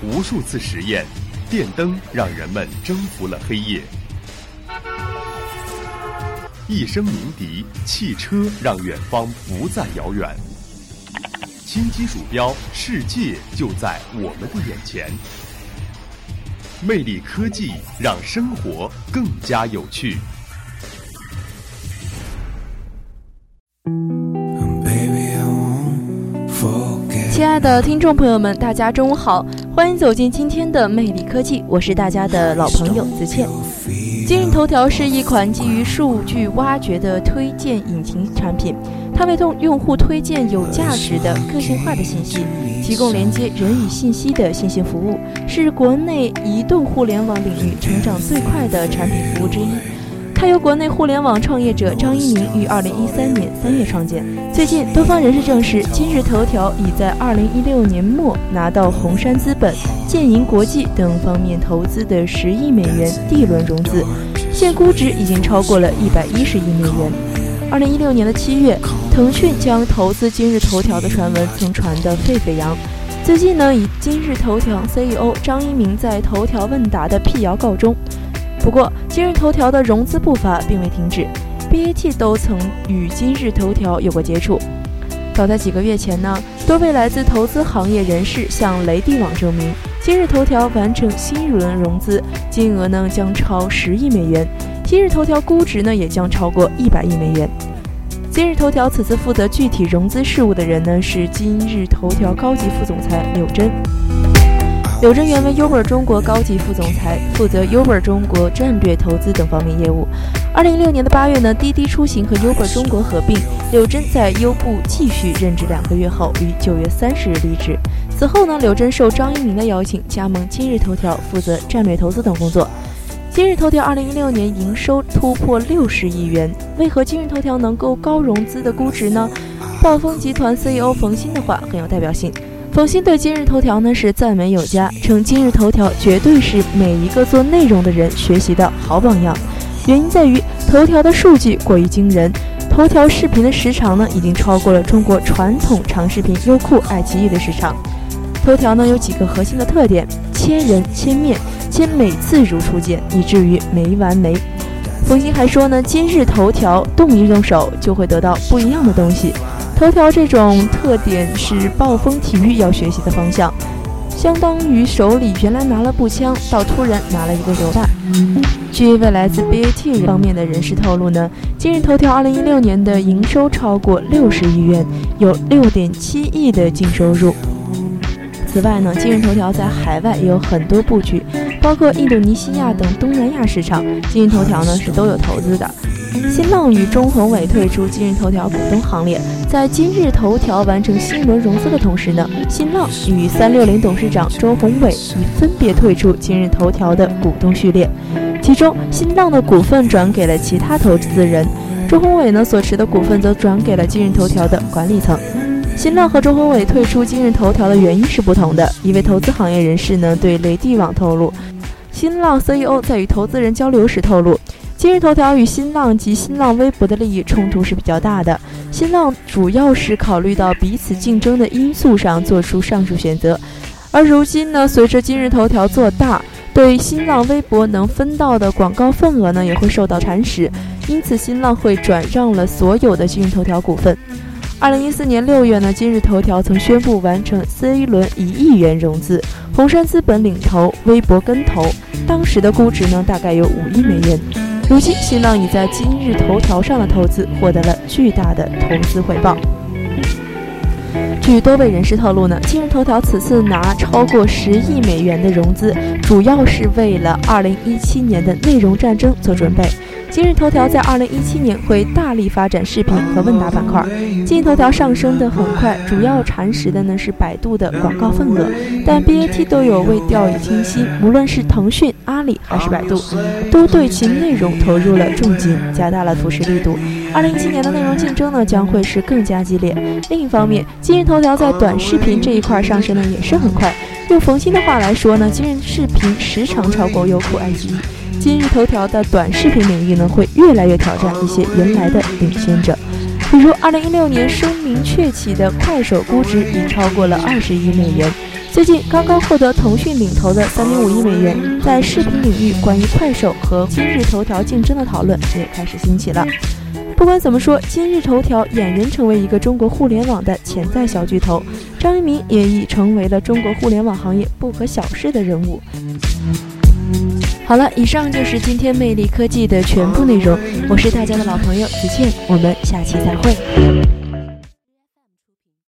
无数次实验，电灯让人们征服了黑夜；一声鸣笛，汽车让远方不再遥远。轻击鼠标，世界就在我们的眼前。魅力科技让生活更加有趣。亲爱的听众朋友们，大家中午好，欢迎走进今天的魅力科技，我是大家的老朋友子倩。今日头条是一款基于数据挖掘的推荐引擎产品，它为用用户推荐有价值的个性化的信息，提供连接人与信息的信息服务，是国内移动互联网领域成长最快的产品服务之一。它由国内互联网创业者张一鸣于二零一三年三月创建。最近，多方人士证实，今日头条已在二零一六年末拿到红杉资本、建银国际等方面投资的十亿美元 D 轮融资，现估值已经超过了一百一十亿美元。二零一六年的七月，腾讯将投资今日头条的传闻曾传得沸沸扬。最近呢，以今日头条 CEO 张一鸣在头条问答的辟谣告终。不过，今日头条的融资步伐并未停止，BAT 都曾与今日头条有过接触。早在几个月前呢，多位来自投资行业人士向雷地网证明，今日头条完成新一轮融资，金额呢将超十亿美元，今日头条估值呢也将超过一百亿美元。今日头条此次负责具体融资事务的人呢是今日头条高级副总裁柳真。柳真原为 Uber 中国高级副总裁，负责 Uber 中国战略投资等方面业务。二零一六年的八月呢，滴滴出行和 Uber 中国合并，柳真在优步继续任职两个月后，于九月三十日离职。此后呢，柳真受张一鸣的邀请，加盟今日头条，负责战略投资等工作。今日头条二零一六年营收突破六十亿元，为何今日头条能够高融资的估值呢？暴风集团 CEO 冯鑫的话很有代表性。冯鑫对今日头条呢是赞美有加，称今日头条绝对是每一个做内容的人学习的好榜样。原因在于头条的数据过于惊人，头条视频的时长呢已经超过了中国传统长视频优酷、爱奇艺的时长。头条呢有几个核心的特点：千人、千面，且每次如初见，以至于没完没。冯鑫还说呢，今日头条动一动手就会得到不一样的东西。头条这种特点是暴风体育要学习的方向，相当于手里原来拿了步枪，到突然拿了一个榴弹。据一位来自 BAT 方面的人士透露呢，今日头条2016年的营收超过六十亿元，有6.7亿的净收入。此外呢，今日头条在海外也有很多布局，包括印度尼西亚等东南亚市场，今日头条呢是都有投资的。新浪与中宏伟退出今日头条股东行列，在今日头条完成新一轮融资的同时呢，新浪与三六零董事长周宏伟已分别退出今日头条的股东序列，其中新浪的股份转给了其他投资人，周宏伟呢所持的股份则转给了今日头条的管理层。新浪和周宏伟退出今日头条的原因是不同的。一位投资行业人士呢对雷地网透露，新浪 CEO 在与投资人交流时透露。今日头条与新浪及新浪微博的利益冲突是比较大的。新浪主要是考虑到彼此竞争的因素上做出上述选择，而如今呢，随着今日头条做大，对新浪微博能分到的广告份额呢也会受到蚕食，因此新浪会转让了所有的今日头条股份。二零一四年六月呢，今日头条曾宣布完成 C 轮一亿元融资，红杉资本领投，微博跟投，当时的估值呢大概有五亿美元。如今，新浪已在今日头条上的投资获得了巨大的投资回报。据多位人士透露呢，今日头条此次拿超过十亿美元的融资，主要是为了二零一七年的内容战争做准备。今日头条在二零一七年会大力发展视频和问答板块。今日头条上升的很快，主要蚕食的呢是百度的广告份额，但 BAT 都有未掉以轻心，无论是腾讯、阿里还是百度，都对其内容投入了重金，加大了扶持力度。二零一七年的内容竞争呢将会是更加激烈。另一方面，今日头条在短视频这一块上升的也是很快。用冯鑫的话来说呢，今日视频时长超过优酷、爱奇艺。今日头条的短视频领域呢，会越来越挑战一些原来的领先者，比如二零一六年声名鹊起的快手，估值已超过了二十亿美元。最近刚刚获得腾讯领投的三点五亿美元，在视频领域关于快手和今日头条竞争的讨论也开始兴起了。不管怎么说，今日头条俨然成为一个中国互联网的潜在小巨头，张一鸣也已成为了中国互联网行业不可小视的人物。好了，以上就是今天魅力科技的全部内容，我是大家的老朋友子倩，我们下期再会。